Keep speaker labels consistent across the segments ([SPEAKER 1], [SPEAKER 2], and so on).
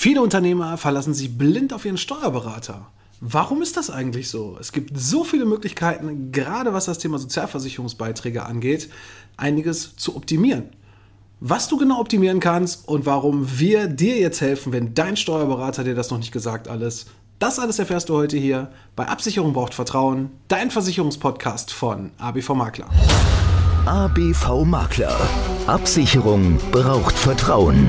[SPEAKER 1] Viele Unternehmer verlassen sich blind auf ihren Steuerberater. Warum ist das eigentlich so? Es gibt so viele Möglichkeiten, gerade was das Thema Sozialversicherungsbeiträge angeht, einiges zu optimieren. Was du genau optimieren kannst und warum wir dir jetzt helfen, wenn dein Steuerberater dir das noch nicht gesagt alles, das alles erfährst du heute hier bei Absicherung braucht Vertrauen, dein Versicherungspodcast von ABV Makler.
[SPEAKER 2] ABV Makler. Absicherung braucht Vertrauen.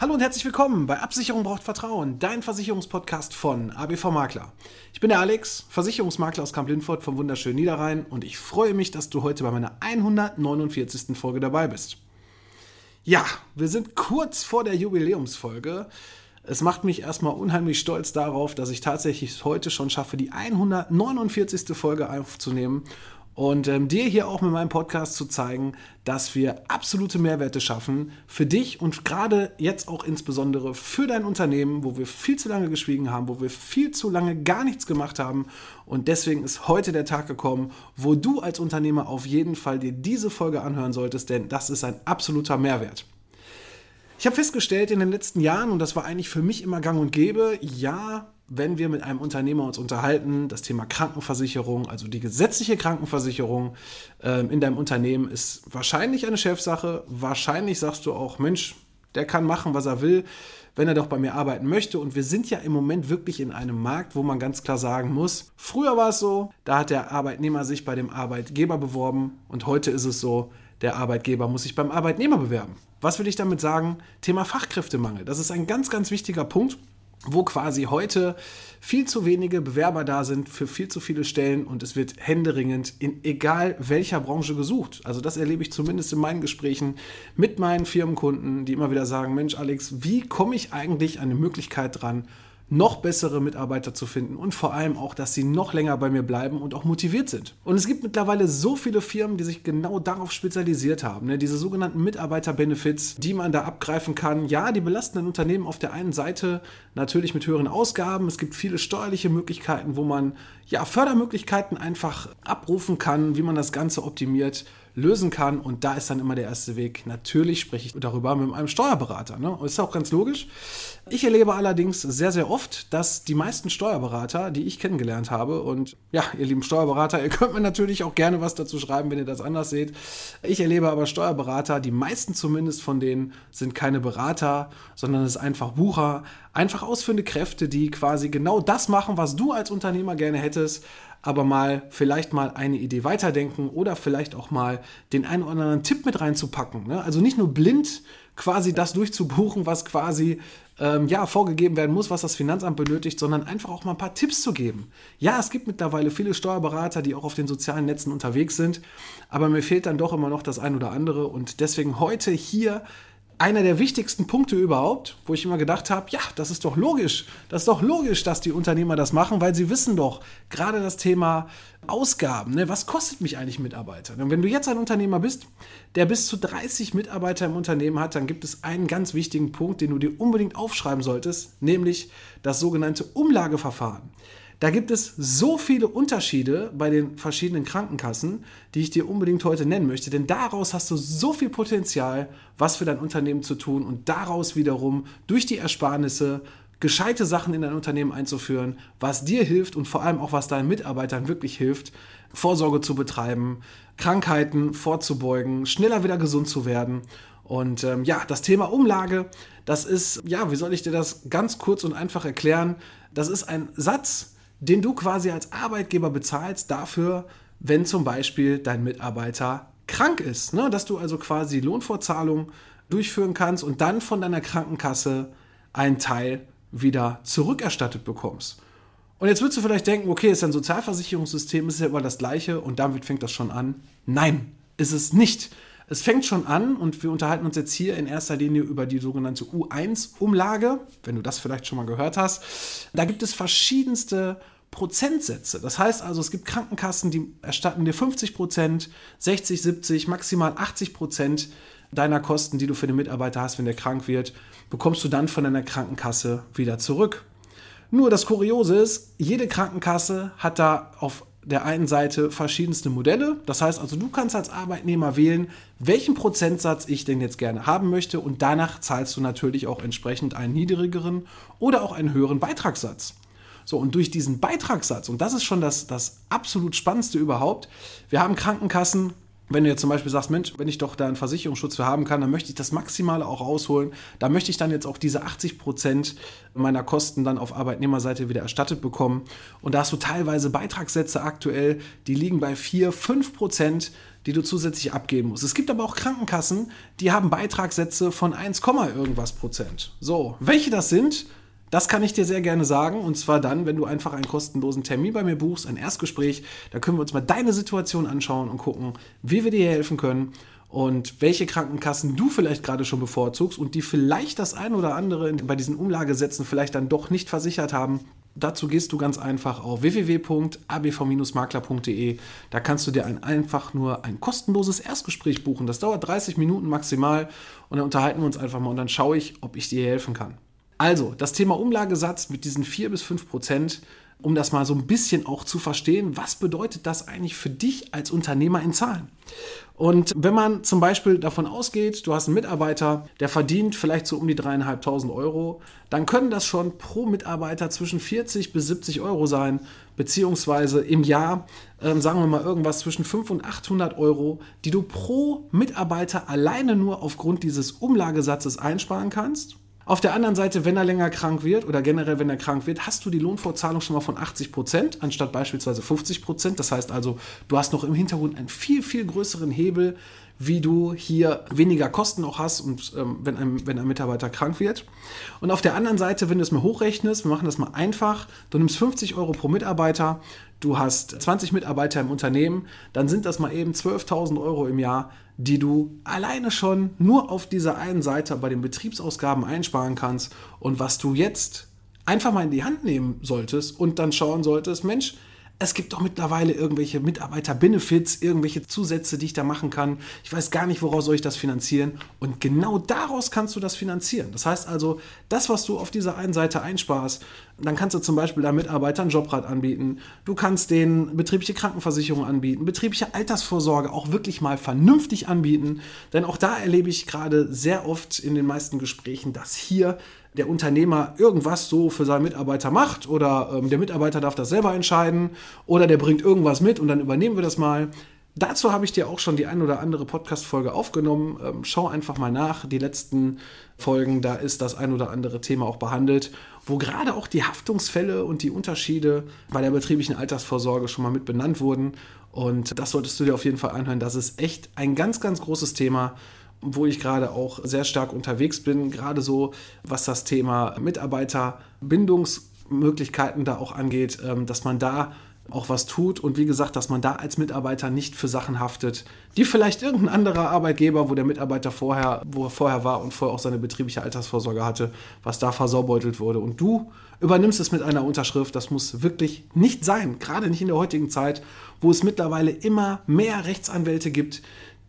[SPEAKER 1] Hallo und herzlich willkommen bei Absicherung braucht Vertrauen, dein Versicherungspodcast von ABV Makler. Ich bin der Alex, Versicherungsmakler aus Kamp-Lindfort vom wunderschönen Niederrhein und ich freue mich, dass du heute bei meiner 149. Folge dabei bist. Ja, wir sind kurz vor der Jubiläumsfolge. Es macht mich erstmal unheimlich stolz darauf, dass ich tatsächlich heute schon schaffe, die 149. Folge aufzunehmen und ähm, dir hier auch mit meinem Podcast zu zeigen, dass wir absolute Mehrwerte schaffen für dich und gerade jetzt auch insbesondere für dein Unternehmen, wo wir viel zu lange geschwiegen haben, wo wir viel zu lange gar nichts gemacht haben. Und deswegen ist heute der Tag gekommen, wo du als Unternehmer auf jeden Fall dir diese Folge anhören solltest, denn das ist ein absoluter Mehrwert. Ich habe festgestellt in den letzten Jahren, und das war eigentlich für mich immer gang und gäbe, ja, wenn wir mit einem Unternehmer uns unterhalten, das Thema Krankenversicherung, also die gesetzliche Krankenversicherung äh, in deinem Unternehmen ist wahrscheinlich eine Chefsache. Wahrscheinlich sagst du auch, Mensch, der kann machen, was er will, wenn er doch bei mir arbeiten möchte. Und wir sind ja im Moment wirklich in einem Markt, wo man ganz klar sagen muss, früher war es so, da hat der Arbeitnehmer sich bei dem Arbeitgeber beworben und heute ist es so, der Arbeitgeber muss sich beim Arbeitnehmer bewerben. Was will ich damit sagen? Thema Fachkräftemangel. Das ist ein ganz, ganz wichtiger Punkt wo quasi heute viel zu wenige Bewerber da sind für viel zu viele Stellen und es wird händeringend in egal welcher Branche gesucht. Also das erlebe ich zumindest in meinen Gesprächen mit meinen Firmenkunden, die immer wieder sagen, Mensch Alex, wie komme ich eigentlich an eine Möglichkeit dran, noch bessere Mitarbeiter zu finden und vor allem auch, dass sie noch länger bei mir bleiben und auch motiviert sind. Und es gibt mittlerweile so viele Firmen, die sich genau darauf spezialisiert haben. Ne? Diese sogenannten Mitarbeiter-Benefits, die man da abgreifen kann. Ja, die belasten ein Unternehmen auf der einen Seite natürlich mit höheren Ausgaben. Es gibt viele steuerliche Möglichkeiten, wo man ja Fördermöglichkeiten einfach abrufen kann, wie man das Ganze optimiert lösen kann. Und da ist dann immer der erste Weg. Natürlich spreche ich darüber mit einem Steuerberater. Ne? Ist auch ganz logisch. Ich erlebe allerdings sehr, sehr oft, dass die meisten Steuerberater, die ich kennengelernt habe, und ja, ihr lieben Steuerberater, ihr könnt mir natürlich auch gerne was dazu schreiben, wenn ihr das anders seht. Ich erlebe aber Steuerberater, die meisten zumindest von denen sind keine Berater, sondern es einfach Bucher, einfach ausführende Kräfte, die quasi genau das machen, was du als Unternehmer gerne hättest, aber mal vielleicht mal eine Idee weiterdenken oder vielleicht auch mal den einen oder anderen Tipp mit reinzupacken. Ne? Also nicht nur blind quasi das durchzubuchen, was quasi ähm, ja, vorgegeben werden muss, was das Finanzamt benötigt, sondern einfach auch mal ein paar Tipps zu geben. Ja, es gibt mittlerweile viele Steuerberater, die auch auf den sozialen Netzen unterwegs sind, aber mir fehlt dann doch immer noch das ein oder andere und deswegen heute hier einer der wichtigsten Punkte überhaupt, wo ich immer gedacht habe, ja, das ist doch logisch. Das ist doch logisch, dass die Unternehmer das machen, weil sie wissen doch, gerade das Thema Ausgaben, ne, was kostet mich eigentlich Mitarbeiter? Und wenn du jetzt ein Unternehmer bist, der bis zu 30 Mitarbeiter im Unternehmen hat, dann gibt es einen ganz wichtigen Punkt, den du dir unbedingt aufschreiben solltest, nämlich das sogenannte Umlageverfahren. Da gibt es so viele Unterschiede bei den verschiedenen Krankenkassen, die ich dir unbedingt heute nennen möchte, denn daraus hast du so viel Potenzial, was für dein Unternehmen zu tun und daraus wiederum durch die Ersparnisse gescheite Sachen in dein Unternehmen einzuführen, was dir hilft und vor allem auch was deinen Mitarbeitern wirklich hilft, Vorsorge zu betreiben, Krankheiten vorzubeugen, schneller wieder gesund zu werden. Und ähm, ja, das Thema Umlage, das ist, ja, wie soll ich dir das ganz kurz und einfach erklären? Das ist ein Satz, den du quasi als Arbeitgeber bezahlst dafür, wenn zum Beispiel dein Mitarbeiter krank ist. Ne? Dass du also quasi Lohnfortzahlung durchführen kannst und dann von deiner Krankenkasse einen Teil wieder zurückerstattet bekommst. Und jetzt würdest du vielleicht denken, okay, ist ein Sozialversicherungssystem, ist ja immer das gleiche und damit fängt das schon an. Nein, ist es nicht. Es fängt schon an und wir unterhalten uns jetzt hier in erster Linie über die sogenannte U1-Umlage, wenn du das vielleicht schon mal gehört hast. Da gibt es verschiedenste Prozentsätze. Das heißt also, es gibt Krankenkassen, die erstatten dir 50 Prozent, 60, 70, maximal 80 Prozent deiner Kosten, die du für den Mitarbeiter hast, wenn der krank wird, bekommst du dann von deiner Krankenkasse wieder zurück. Nur das Kuriose ist, jede Krankenkasse hat da auf der einen Seite verschiedenste Modelle. Das heißt also, du kannst als Arbeitnehmer wählen, welchen Prozentsatz ich denn jetzt gerne haben möchte und danach zahlst du natürlich auch entsprechend einen niedrigeren oder auch einen höheren Beitragssatz. So, und durch diesen Beitragssatz, und das ist schon das, das absolut Spannendste überhaupt, wir haben Krankenkassen, wenn du jetzt zum Beispiel sagst, Mensch, wenn ich doch da einen Versicherungsschutz für haben kann, dann möchte ich das Maximale auch rausholen. Da möchte ich dann jetzt auch diese 80 Prozent meiner Kosten dann auf Arbeitnehmerseite wieder erstattet bekommen. Und da hast du teilweise Beitragssätze aktuell, die liegen bei 4, 5 Prozent, die du zusätzlich abgeben musst. Es gibt aber auch Krankenkassen, die haben Beitragssätze von 1, irgendwas Prozent. So, welche das sind, das kann ich dir sehr gerne sagen. Und zwar dann, wenn du einfach einen kostenlosen Termin bei mir buchst, ein Erstgespräch. Da können wir uns mal deine Situation anschauen und gucken, wie wir dir helfen können und welche Krankenkassen du vielleicht gerade schon bevorzugst und die vielleicht das ein oder andere bei diesen Umlagesätzen vielleicht dann doch nicht versichert haben. Dazu gehst du ganz einfach auf www.abv-makler.de. Da kannst du dir ein, einfach nur ein kostenloses Erstgespräch buchen. Das dauert 30 Minuten maximal und dann unterhalten wir uns einfach mal und dann schaue ich, ob ich dir helfen kann. Also, das Thema Umlagesatz mit diesen 4 bis 5 Prozent, um das mal so ein bisschen auch zu verstehen, was bedeutet das eigentlich für dich als Unternehmer in Zahlen? Und wenn man zum Beispiel davon ausgeht, du hast einen Mitarbeiter, der verdient vielleicht so um die dreieinhalbtausend Euro, dann können das schon pro Mitarbeiter zwischen 40 bis 70 Euro sein, beziehungsweise im Jahr, äh, sagen wir mal irgendwas zwischen 500 und 800 Euro, die du pro Mitarbeiter alleine nur aufgrund dieses Umlagesatzes einsparen kannst. Auf der anderen Seite, wenn er länger krank wird oder generell, wenn er krank wird, hast du die Lohnfortzahlung schon mal von 80 Prozent anstatt beispielsweise 50 Prozent. Das heißt also, du hast noch im Hintergrund einen viel, viel größeren Hebel, wie du hier weniger Kosten auch hast und ähm, wenn, ein, wenn ein Mitarbeiter krank wird. Und auf der anderen Seite, wenn du es mal hochrechnest, wir machen das mal einfach, du nimmst 50 Euro pro Mitarbeiter, du hast 20 Mitarbeiter im Unternehmen, dann sind das mal eben 12.000 Euro im Jahr, die du alleine schon nur auf dieser einen Seite bei den Betriebsausgaben einsparen kannst und was du jetzt einfach mal in die Hand nehmen solltest und dann schauen solltest, Mensch, es gibt doch mittlerweile irgendwelche Mitarbeiter-Benefits, irgendwelche Zusätze, die ich da machen kann. Ich weiß gar nicht, woraus soll ich das finanzieren. Und genau daraus kannst du das finanzieren. Das heißt also, das, was du auf dieser einen Seite einsparst, dann kannst du zum Beispiel deinen Mitarbeitern einen Jobrad anbieten. Du kannst denen betriebliche Krankenversicherung anbieten, betriebliche Altersvorsorge auch wirklich mal vernünftig anbieten. Denn auch da erlebe ich gerade sehr oft in den meisten Gesprächen, dass hier der Unternehmer irgendwas so für seinen Mitarbeiter macht oder ähm, der Mitarbeiter darf das selber entscheiden oder der bringt irgendwas mit und dann übernehmen wir das mal. Dazu habe ich dir auch schon die ein oder andere Podcast-Folge aufgenommen. Ähm, schau einfach mal nach. Die letzten Folgen, da ist das ein oder andere Thema auch behandelt, wo gerade auch die Haftungsfälle und die Unterschiede bei der betrieblichen Altersvorsorge schon mal mit benannt wurden. Und das solltest du dir auf jeden Fall anhören. Das ist echt ein ganz, ganz großes Thema wo ich gerade auch sehr stark unterwegs bin, gerade so was das Thema Mitarbeiterbindungsmöglichkeiten da auch angeht, ähm, dass man da auch was tut und wie gesagt, dass man da als Mitarbeiter nicht für Sachen haftet, die vielleicht irgendein anderer Arbeitgeber, wo der Mitarbeiter vorher, wo er vorher war und vorher auch seine betriebliche Altersvorsorge hatte, was da versaubeutelt wurde. Und du übernimmst es mit einer Unterschrift. Das muss wirklich nicht sein, gerade nicht in der heutigen Zeit, wo es mittlerweile immer mehr Rechtsanwälte gibt,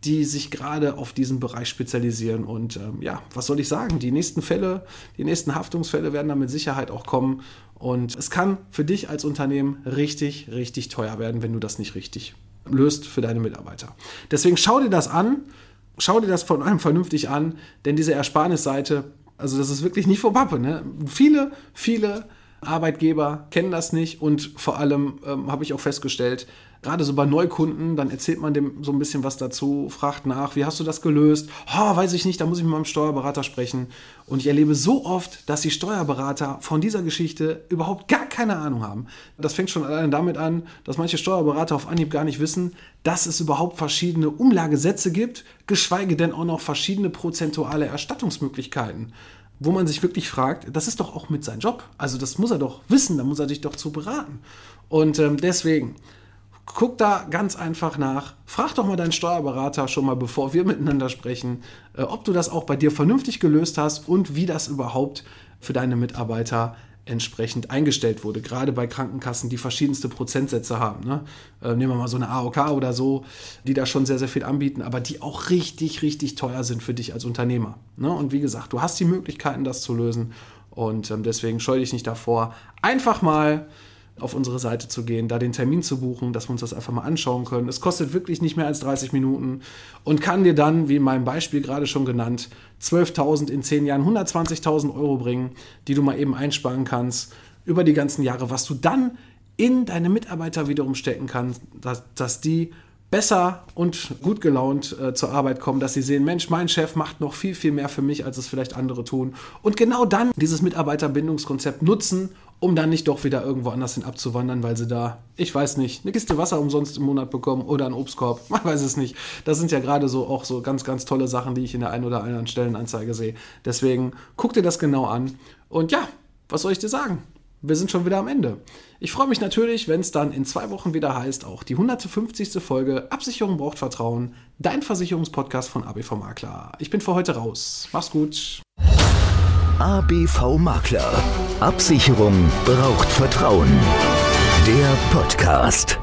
[SPEAKER 1] die sich gerade auf diesen Bereich spezialisieren. Und ähm, ja, was soll ich sagen? Die nächsten Fälle, die nächsten Haftungsfälle werden da mit Sicherheit auch kommen. Und es kann für dich als Unternehmen richtig, richtig teuer werden, wenn du das nicht richtig löst für deine Mitarbeiter. Deswegen schau dir das an, schau dir das von einem vernünftig an, denn diese Ersparnisseite, also das ist wirklich nicht vor Pappe. Ne? Viele, viele Arbeitgeber kennen das nicht und vor allem ähm, habe ich auch festgestellt, gerade so bei Neukunden, dann erzählt man dem so ein bisschen was dazu, fragt nach, wie hast du das gelöst? Oh, weiß ich nicht, da muss ich mit meinem Steuerberater sprechen. Und ich erlebe so oft, dass die Steuerberater von dieser Geschichte überhaupt gar keine Ahnung haben. Das fängt schon allein damit an, dass manche Steuerberater auf Anhieb gar nicht wissen, dass es überhaupt verschiedene Umlagesätze gibt, geschweige denn auch noch verschiedene prozentuale Erstattungsmöglichkeiten wo man sich wirklich fragt, das ist doch auch mit seinem Job. Also das muss er doch wissen, da muss er dich doch zu beraten. Und ähm, deswegen, guck da ganz einfach nach. Frag doch mal deinen Steuerberater schon mal, bevor wir miteinander sprechen, äh, ob du das auch bei dir vernünftig gelöst hast und wie das überhaupt für deine Mitarbeiter entsprechend eingestellt wurde. Gerade bei Krankenkassen, die verschiedenste Prozentsätze haben. Ne? Äh, nehmen wir mal so eine AOK oder so, die da schon sehr, sehr viel anbieten, aber die auch richtig, richtig teuer sind für dich als Unternehmer. Ne? Und wie gesagt, du hast die Möglichkeiten, das zu lösen. Und ähm, deswegen scheue dich nicht davor, einfach mal auf unsere Seite zu gehen, da den Termin zu buchen, dass wir uns das einfach mal anschauen können. Es kostet wirklich nicht mehr als 30 Minuten und kann dir dann, wie in meinem Beispiel gerade schon genannt, 12.000 in 10 Jahren 120.000 Euro bringen, die du mal eben einsparen kannst über die ganzen Jahre, was du dann in deine Mitarbeiter wiederum stecken kannst, dass, dass die besser und gut gelaunt äh, zur Arbeit kommen, dass sie sehen, Mensch, mein Chef macht noch viel, viel mehr für mich, als es vielleicht andere tun. Und genau dann dieses Mitarbeiterbindungskonzept nutzen, um dann nicht doch wieder irgendwo anders hin abzuwandern, weil sie da, ich weiß nicht, eine Kiste Wasser umsonst im Monat bekommen oder einen Obstkorb, man weiß es nicht. Das sind ja gerade so auch so ganz, ganz tolle Sachen, die ich in der einen oder anderen Stellenanzeige sehe. Deswegen guck dir das genau an. Und ja, was soll ich dir sagen? wir sind schon wieder am Ende. Ich freue mich natürlich, wenn es dann in zwei Wochen wieder heißt, auch die 150. Folge Absicherung braucht Vertrauen, dein Versicherungspodcast von ABV Makler. Ich bin für heute raus. Mach's gut.
[SPEAKER 2] ABV Makler. Absicherung braucht Vertrauen. Der Podcast.